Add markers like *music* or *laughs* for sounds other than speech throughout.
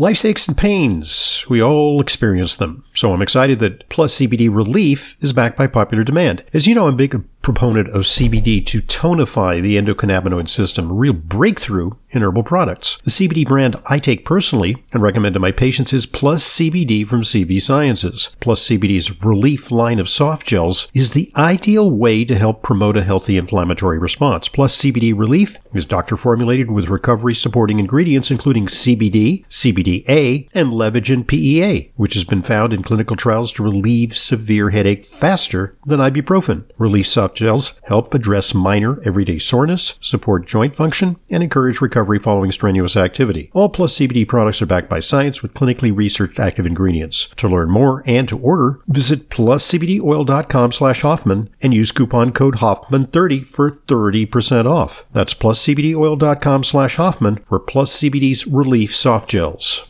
Life's aches and pains, we all experience them. So I'm excited that Plus CBD Relief is backed by popular demand. As you know, I'm a big proponent of CBD to tonify the endocannabinoid system, a real breakthrough in herbal products. The CBD brand I take personally and recommend to my patients is Plus CBD from CV Sciences. Plus CBD's Relief line of soft gels is the ideal way to help promote a healthy inflammatory response. Plus CBD Relief is doctor formulated with recovery supporting ingredients including CBD, CBDA, and Levagen PEA, which has been found in clinical trials to relieve severe headache faster than ibuprofen. Relief soft gels help address minor everyday soreness, support joint function, and encourage recovery following strenuous activity. All Plus CBD products are backed by science with clinically researched active ingredients. To learn more and to order, visit pluscbdoil.com slash Hoffman and use coupon code Hoffman30 for 30% off. That's pluscbdoil.com slash Hoffman for Plus CBD's Relief Soft Gels.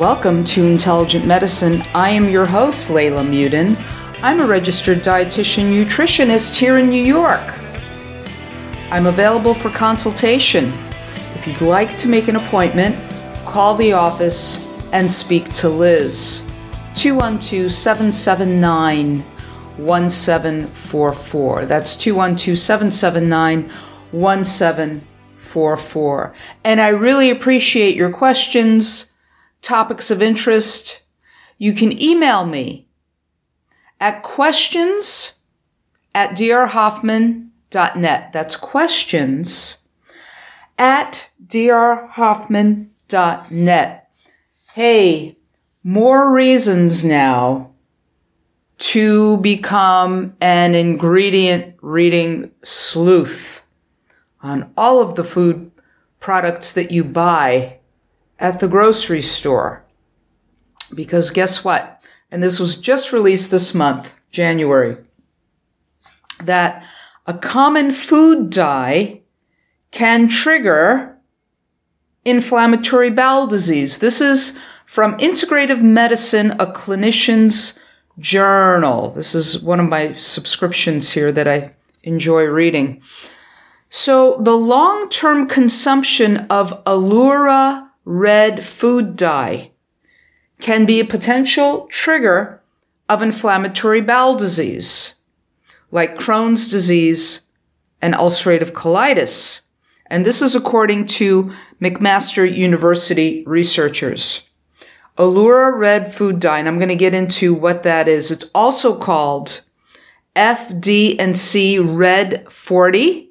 Welcome to Intelligent Medicine. I am your host, Layla Muden. I'm a registered dietitian nutritionist here in New York. I'm available for consultation. If you'd like to make an appointment, call the office and speak to Liz. 212 779 1744. That's 212 779 1744. And I really appreciate your questions topics of interest, you can email me at questions at drhoffman.net. That's questions at drhoffman.net. Hey, more reasons now to become an ingredient reading sleuth on all of the food products that you buy at the grocery store. Because guess what? And this was just released this month, January, that a common food dye can trigger inflammatory bowel disease. This is from Integrative Medicine, a clinician's journal. This is one of my subscriptions here that I enjoy reading. So the long-term consumption of Allura red food dye can be a potential trigger of inflammatory bowel disease, like Crohn's disease and ulcerative colitis. And this is according to McMaster University researchers. Allura red food dye, and I'm going to get into what that is. It's also called FD&C red 40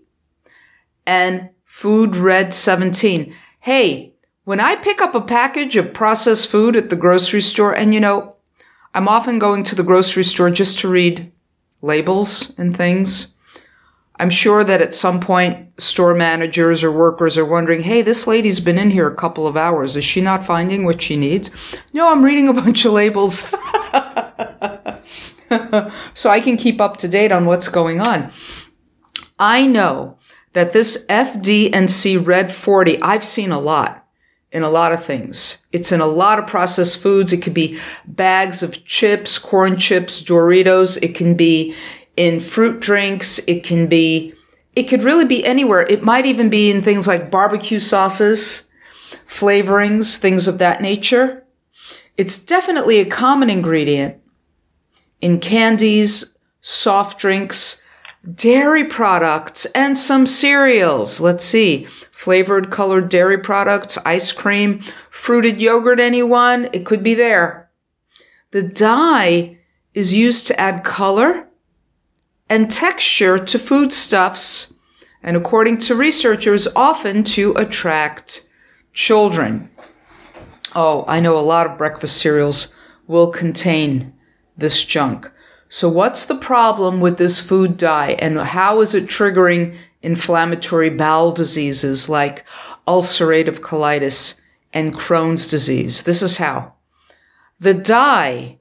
and food red 17. Hey, when I pick up a package of processed food at the grocery store, and you know, I'm often going to the grocery store just to read labels and things. I'm sure that at some point store managers or workers are wondering, hey, this lady's been in here a couple of hours. Is she not finding what she needs? No, I'm reading a *laughs* bunch of labels. *laughs* so I can keep up to date on what's going on. I know that this FD&C Red 40, I've seen a lot in a lot of things. It's in a lot of processed foods. It could be bags of chips, corn chips, Doritos. It can be in fruit drinks. It can be, it could really be anywhere. It might even be in things like barbecue sauces, flavorings, things of that nature. It's definitely a common ingredient in candies, soft drinks, dairy products, and some cereals. Let's see flavored colored dairy products, ice cream, fruited yogurt, anyone? It could be there. The dye is used to add color and texture to foodstuffs, and according to researchers, often to attract children. Oh, I know a lot of breakfast cereals will contain this junk. So what's the problem with this food dye and how is it triggering inflammatory bowel diseases like ulcerative colitis and Crohn's disease. This is how. The dye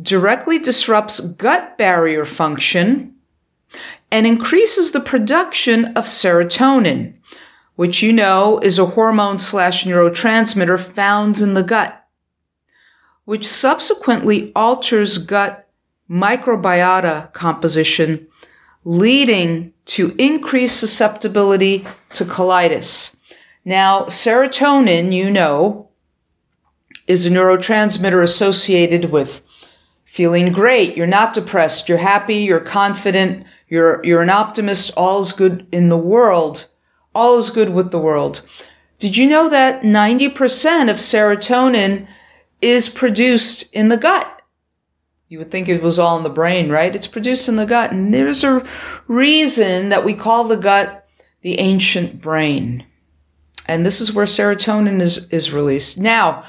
directly disrupts gut barrier function and increases the production of serotonin, which you know is a hormone slash neurotransmitter found in the gut, which subsequently alters gut microbiota composition, leading to increased susceptibility to colitis. Now, serotonin, you know, is a neurotransmitter associated with feeling great. You're not depressed. You're happy. You're confident. You're, you're an optimist. All's good in the world. All is good with the world. Did you know that 90% of serotonin is produced in the gut? You would think it was all in the brain, right? It's produced in the gut. And there's a reason that we call the gut the ancient brain. And this is where serotonin is, is released. Now,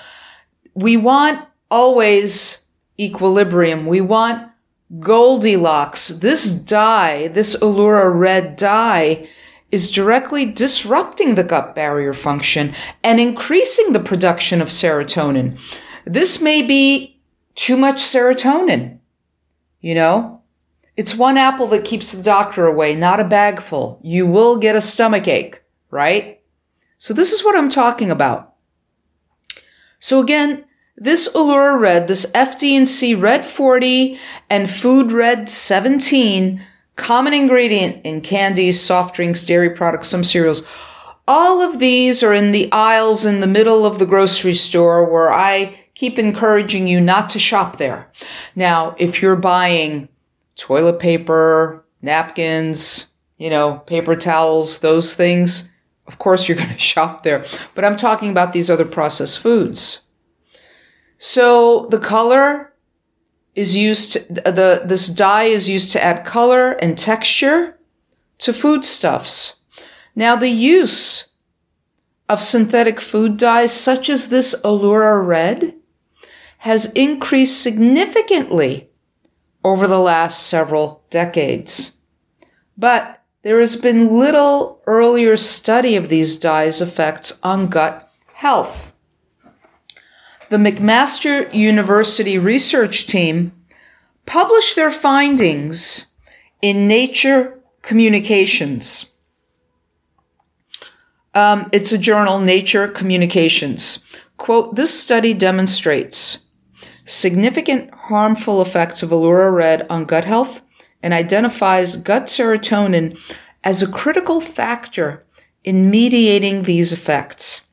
we want always equilibrium. We want Goldilocks. This dye, this Allura red dye, is directly disrupting the gut barrier function and increasing the production of serotonin. This may be too much serotonin. You know, it's one apple that keeps the doctor away, not a bag full. You will get a stomach ache, right? So this is what I'm talking about. So again, this Allura Red, this FD&C Red 40 and Food Red 17, common ingredient in candies, soft drinks, dairy products, some cereals. All of these are in the aisles in the middle of the grocery store where I keep encouraging you not to shop there. Now, if you're buying toilet paper, napkins, you know, paper towels, those things, of course you're *laughs* going to shop there. But I'm talking about these other processed foods. So the color is used, to, the, this dye is used to add color and texture to foodstuffs. Now the use of synthetic food dyes such as this Allura Red has increased significantly over the last several decades. But there has been little earlier study of these dyes' effects on gut health the McMaster University research team published their findings in Nature Communications. Um, it's a journal, Nature Communications. Quote, this study demonstrates significant harmful effects of Allura Red on gut health and identifies gut serotonin as a critical factor in mediating these effects.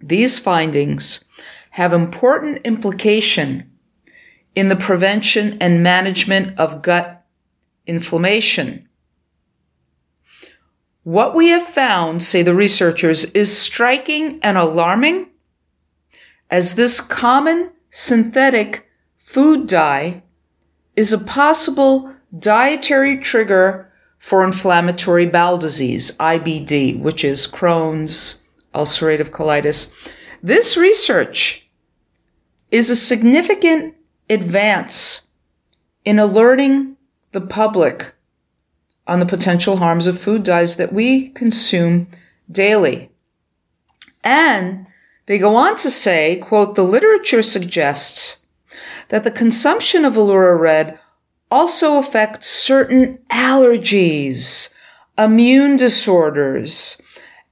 These findings have important implication in the prevention and management of gut inflammation. What we have found, say the researchers, is striking and alarming as this common synthetic food dye is a possible dietary trigger for inflammatory bowel disease, IBD, which is Crohn's, ulcerative colitis. This research is a significant advance in alerting the public on the potential harms of food dyes that we consume daily. And they go on to say, quote, the literature suggests that the consumption of Allura Red also affects certain allergies, immune disorders,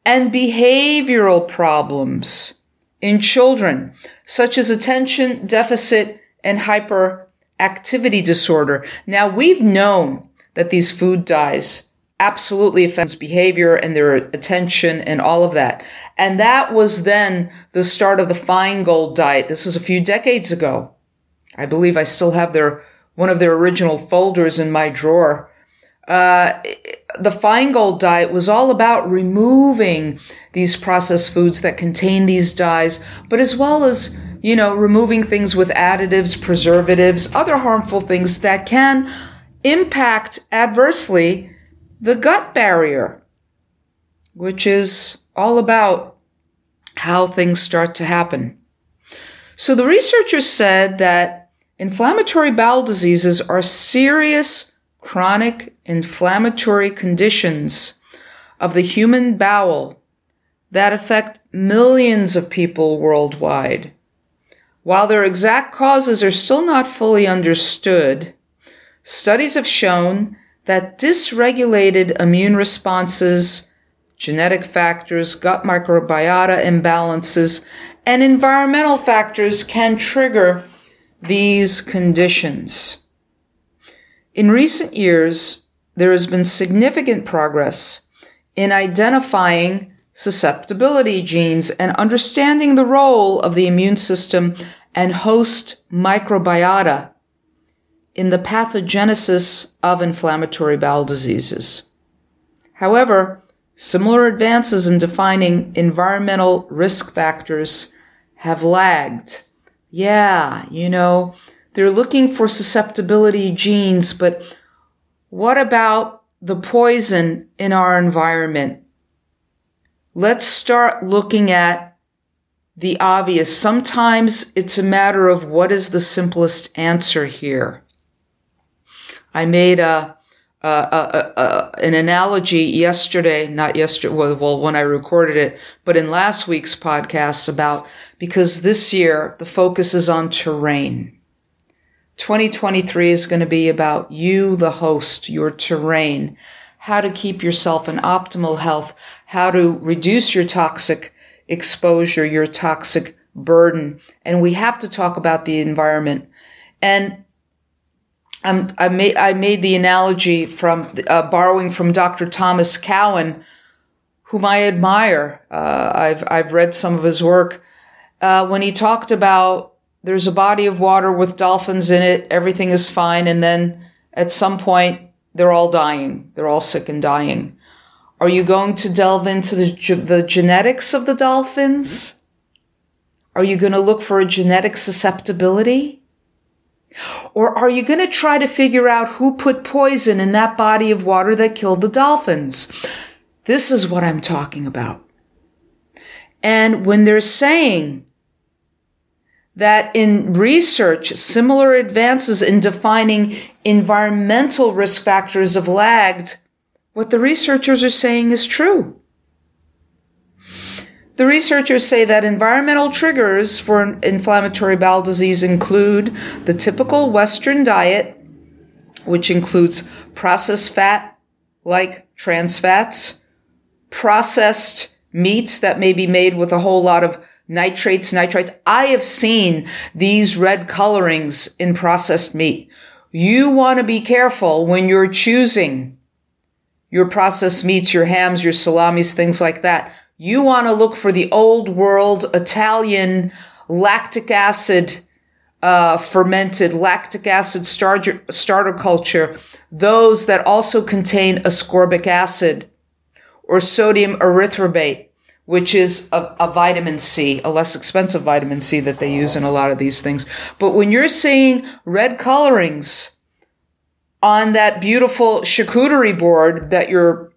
and behavioral problems in children, such as attention deficit and hyperactivity disorder. Now we've known that these food dyes absolutely affects behavior and their attention and all of that. And that was then the start of the Feingold diet. This was a few decades ago. I believe I still have their, one of their original folders in my drawer. Uh, the Feingold diet was all about removing these processed foods that contain these dyes, but as well as, you know, removing things with additives, preservatives, other harmful things that can impact adversely the gut barrier, which is all about how things start to happen. So the researchers said that inflammatory bowel diseases are serious chronic inflammatory conditions of the human bowel that affect millions of people worldwide. While their exact causes are still not fully understood, studies have shown that dysregulated immune responses genetic factors, gut microbiota imbalances, and environmental factors can trigger these conditions. In recent years, there has been significant progress in identifying susceptibility genes and understanding the role of the immune system and host microbiota in the pathogenesis of inflammatory bowel diseases. However, similar advances in defining environmental risk factors have lagged. Yeah, you know, they're looking for susceptibility genes, but what about the poison in our environment? Let's start looking at the obvious. Sometimes it's a matter of what is the simplest answer here. I made a, a, a, a an analogy yesterday, not yesterday, well, well, when I recorded it, but in last week's podcast about because this year the focus is on terrain. 2023 is going to be about you, the host, your terrain, how to keep yourself in optimal health, how to reduce your toxic exposure, your toxic burden. And we have to talk about the environment. And um, I made I made the analogy from uh, borrowing from Dr. Thomas Cowan, whom I admire. Uh, I've I've read some of his work uh, when he talked about there's a body of water with dolphins in it, everything is fine, and then at some point they're all dying, they're all sick and dying. Are you going to delve into the the genetics of the dolphins? Are you going to look for a genetic susceptibility? Or are you going to try to figure out who put poison in that body of water that killed the dolphins? This is what I'm talking about. And when they're saying that in research, similar advances in defining environmental risk factors have lagged, what the researchers are saying is true. The researchers say that environmental triggers for inflammatory bowel disease include the typical Western diet, which includes processed fat like trans fats, processed meats that may be made with a whole lot of nitrates, nitrites. I have seen these red colorings in processed meat. You want to be careful when you're choosing your processed meats, your hams, your salamis, things like that you want to look for the old world Italian lactic acid uh, fermented lactic acid starter, starter culture, those that also contain ascorbic acid or sodium erythorbate, which is a, a, vitamin C, a less expensive vitamin C that they use in a lot of these things. But when you're seeing red colorings on that beautiful charcuterie board that you're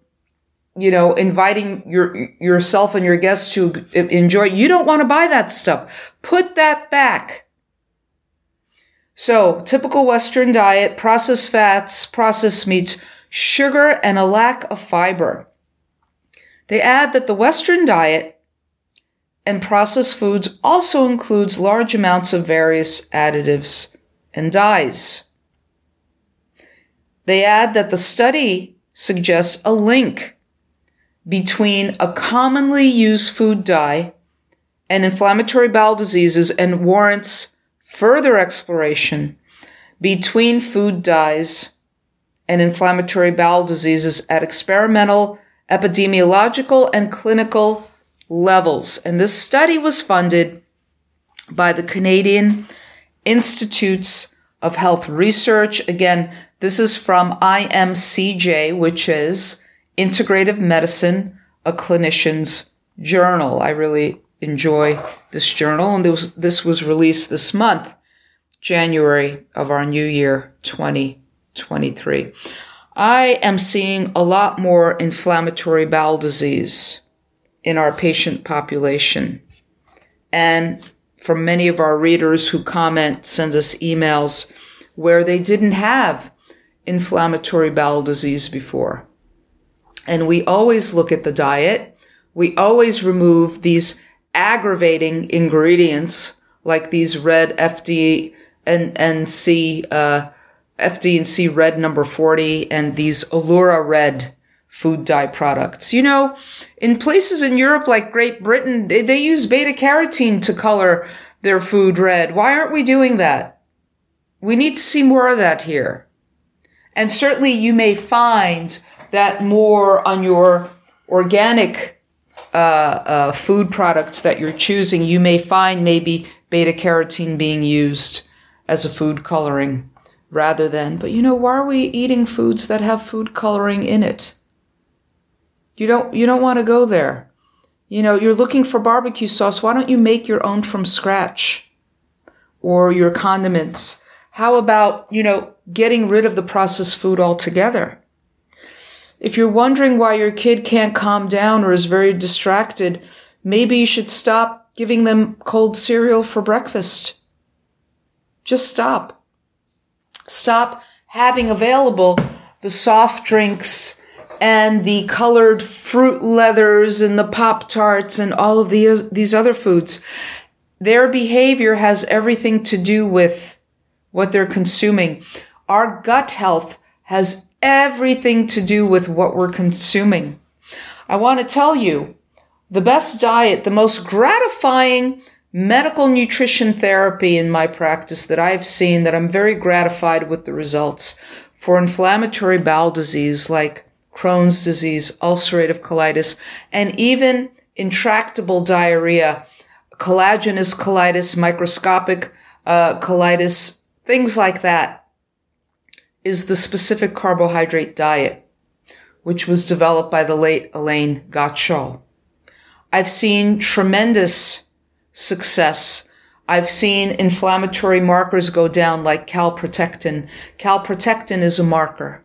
you know, inviting your yourself and your guests to enjoy. You don't want to buy that stuff. Put that back. So, typical Western diet, processed fats, processed meats, sugar, and a lack of fiber. They add that the Western diet and processed foods also includes large amounts of various additives and dyes. They add that the study suggests a link between a commonly used food dye and inflammatory bowel diseases and warrants further exploration between food dyes and inflammatory bowel diseases at experimental, epidemiological, and clinical levels. And this study was funded by the Canadian Institutes of Health Research. Again, this is from IMCJ, which is Integrative Medicine, a clinician's journal. I really enjoy this journal, and this, this was released this month, January of our new year, 2023. I am seeing a lot more inflammatory bowel disease in our patient population. And from many of our readers who comment, send us emails where they didn't have inflammatory bowel disease before. And we always look at the diet. We always remove these aggravating ingredients like these red FD and, and C, uh, FD and C red number 40 and these Allura red food dye products. You know, in places in Europe like Great Britain, they, they use beta carotene to color their food red. Why aren't we doing that? We need to see more of that here. And certainly you may find that more on your organic uh, uh, food products that you're choosing. You may find maybe beta carotene being used as a food coloring rather than, but you know, why are we eating foods that have food coloring in it? You don't, you don't want to go there. You know, you're looking for barbecue sauce. Why don't you make your own from scratch? Or your condiments. How about, you know, getting rid of the processed food altogether? If you're wondering why your kid can't calm down or is very distracted, maybe you should stop giving them cold cereal for breakfast. Just stop. Stop having available the soft drinks and the colored fruit leathers and the Pop Tarts and all of these, these other foods. Their behavior has everything to do with what they're consuming. Our gut health has everything to do with what we're consuming. I want to tell you the best diet, the most gratifying medical nutrition therapy in my practice that I've seen that I'm very gratified with the results for inflammatory bowel disease like Crohn's disease, ulcerative colitis, and even intractable diarrhea, collagenous colitis, microscopic uh, colitis, things like that is the specific carbohydrate diet, which was developed by the late Elaine Gottschall. I've seen tremendous success. I've seen inflammatory markers go down like calprotectin. Calprotectin is a marker,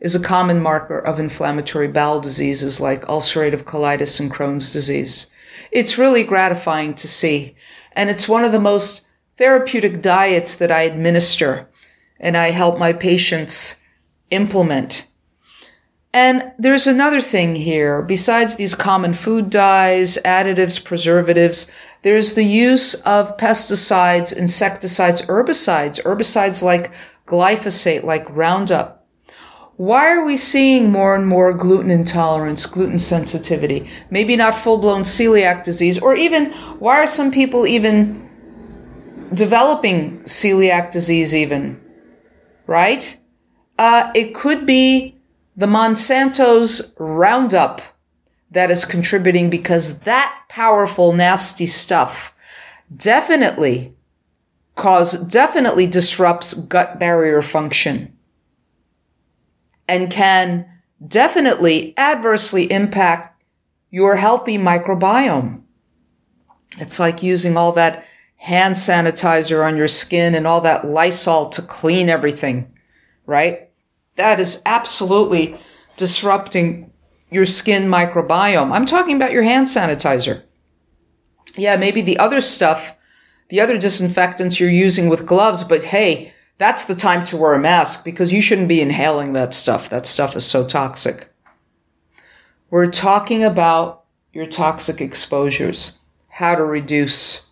is a common marker of inflammatory bowel diseases like ulcerative colitis and Crohn's disease. It's really gratifying to see. And it's one of the most therapeutic diets that I administer and I help my patients implement. And there's another thing here. Besides these common food dyes, additives, preservatives, there's the use of pesticides, insecticides, herbicides, herbicides like glyphosate, like Roundup. Why are we seeing more and more gluten intolerance, gluten sensitivity? Maybe not full blown celiac disease, or even why are some people even developing celiac disease even? Right? Uh, it could be the Monsanto's Roundup that is contributing because that powerful, nasty stuff definitely cause, definitely disrupts gut barrier function and can definitely adversely impact your healthy microbiome. It's like using all that hand sanitizer on your skin and all that Lysol to clean everything, right? That is absolutely disrupting your skin microbiome. I'm talking about your hand sanitizer. Yeah, maybe the other stuff, the other disinfectants you're using with gloves, but hey, that's the time to wear a mask because you shouldn't be inhaling that stuff. That stuff is so toxic. We're talking about your toxic exposures, how to reduce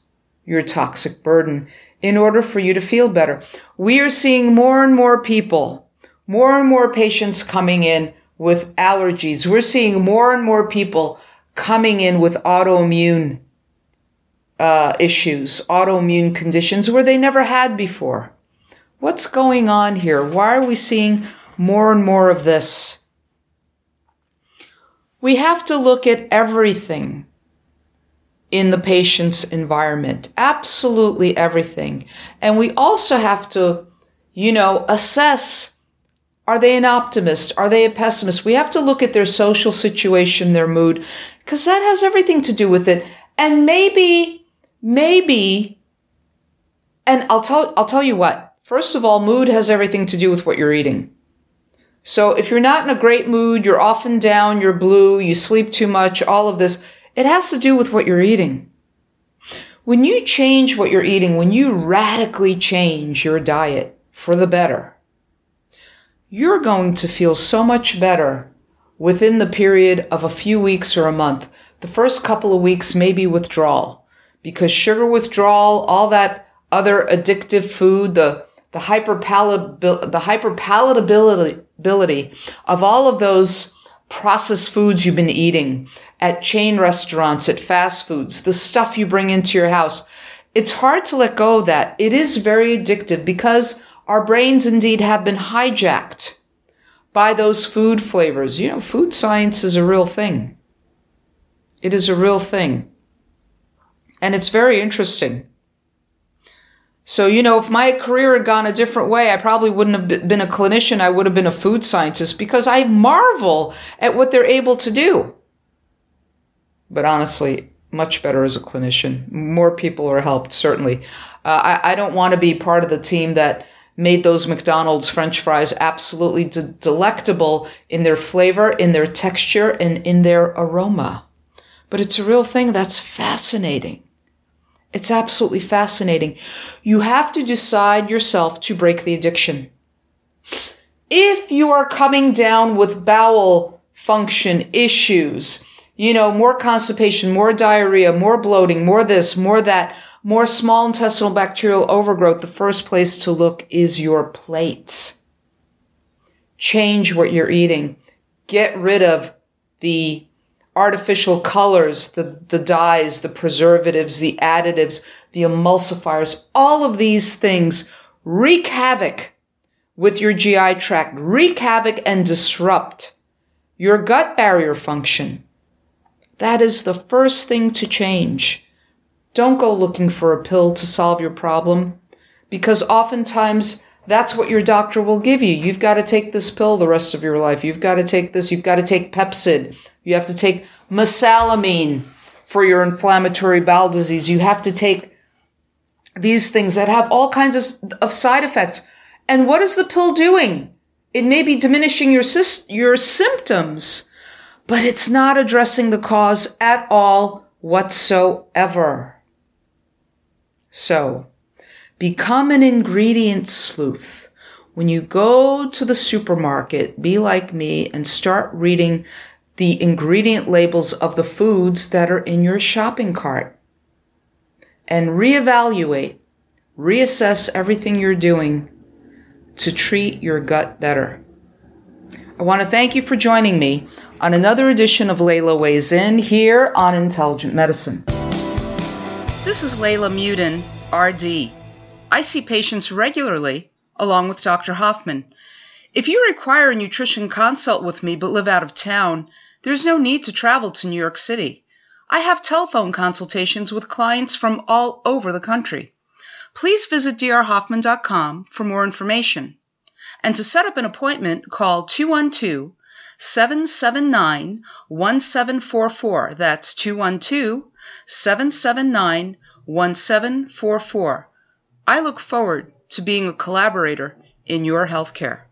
your toxic burden in order for you to feel better. We are seeing more and more people, more and more patients coming in with allergies. We're seeing more and more people coming in with autoimmune uh, issues, autoimmune conditions where they never had before. What's going on here? Why are we seeing more and more of this? We have to look at everything in the patient's environment. Absolutely everything. And we also have to, you know, assess are they an optimist? Are they a pessimist? We have to look at their social situation, their mood, because that has everything to do with it. And maybe, maybe, and I'll tell, I'll tell you what. First of all, mood has everything to do with what you're eating. So if you're not in a great mood, you're often down, you're blue, you sleep too much, all of this, it has to do with what you're eating. When you change what you're eating, when you radically change your diet for the better, you're going to feel so much better within the period of a few weeks or a month. The first couple of weeks may be withdrawal because sugar withdrawal, all that other addictive food, the the hyperpalatability, the hyperpalatability of all of those processed foods you've been eating at chain restaurants, at fast foods, the stuff you bring into your house. It's hard to let go of that. It is very addictive because our brains indeed have been hijacked by those food flavors. You know, food science is a real thing. It is a real thing. And it's very interesting. So, you know, if my career had gone a different way, I probably wouldn't have been a clinician. I would have been a food scientist because I marvel at what they're able to do. But honestly, much better as a clinician. More people are helped, certainly. Uh, I, I, don't want to be part of the team that made those McDonald's french fries absolutely de- delectable in their flavor, in their texture, and in their aroma. But it's a real thing that's fascinating. It's absolutely fascinating. You have to decide yourself to break the addiction. If you are coming down with bowel function issues, you know, more constipation, more diarrhea, more bloating, more this, more that, more small intestinal bacterial overgrowth, the first place to look is your plate. Change what you're eating. Get rid of the artificial colors, the, the dyes, the preservatives, the additives, the emulsifiers, all of these things wreak havoc with your GI tract, wreak havoc and disrupt your gut barrier function. That is the first thing to change. Don't go looking for a pill to solve your problem because oftentimes that's what your doctor will give you. You've got to take this pill the rest of your life. You've got to take this. You've got to take Pepcid. You have to take mesalamine for your inflammatory bowel disease. You have to take these things that have all kinds of, of side effects. And what is the pill doing? It may be diminishing your, your symptoms, but it's not addressing the cause at all whatsoever. So, become an ingredient sleuth. When you go to the supermarket, be like me and start reading the ingredient labels of the foods that are in your shopping cart and reevaluate, reassess everything you're doing to treat your gut better. I want to thank you for joining me on another edition of Layla Weighs In here on Intelligent Medicine. This is Layla Muden, RD. I see patients regularly, along with Dr. Hoffman. If you require a nutrition consult with me but live out of town, there's no need to travel to New York City. I have telephone consultations with clients from all over the country. Please visit drhoffman.com for more information. And to set up an appointment, call 212 779 1744. That's 212 779 1744. I look forward to being a collaborator in your healthcare.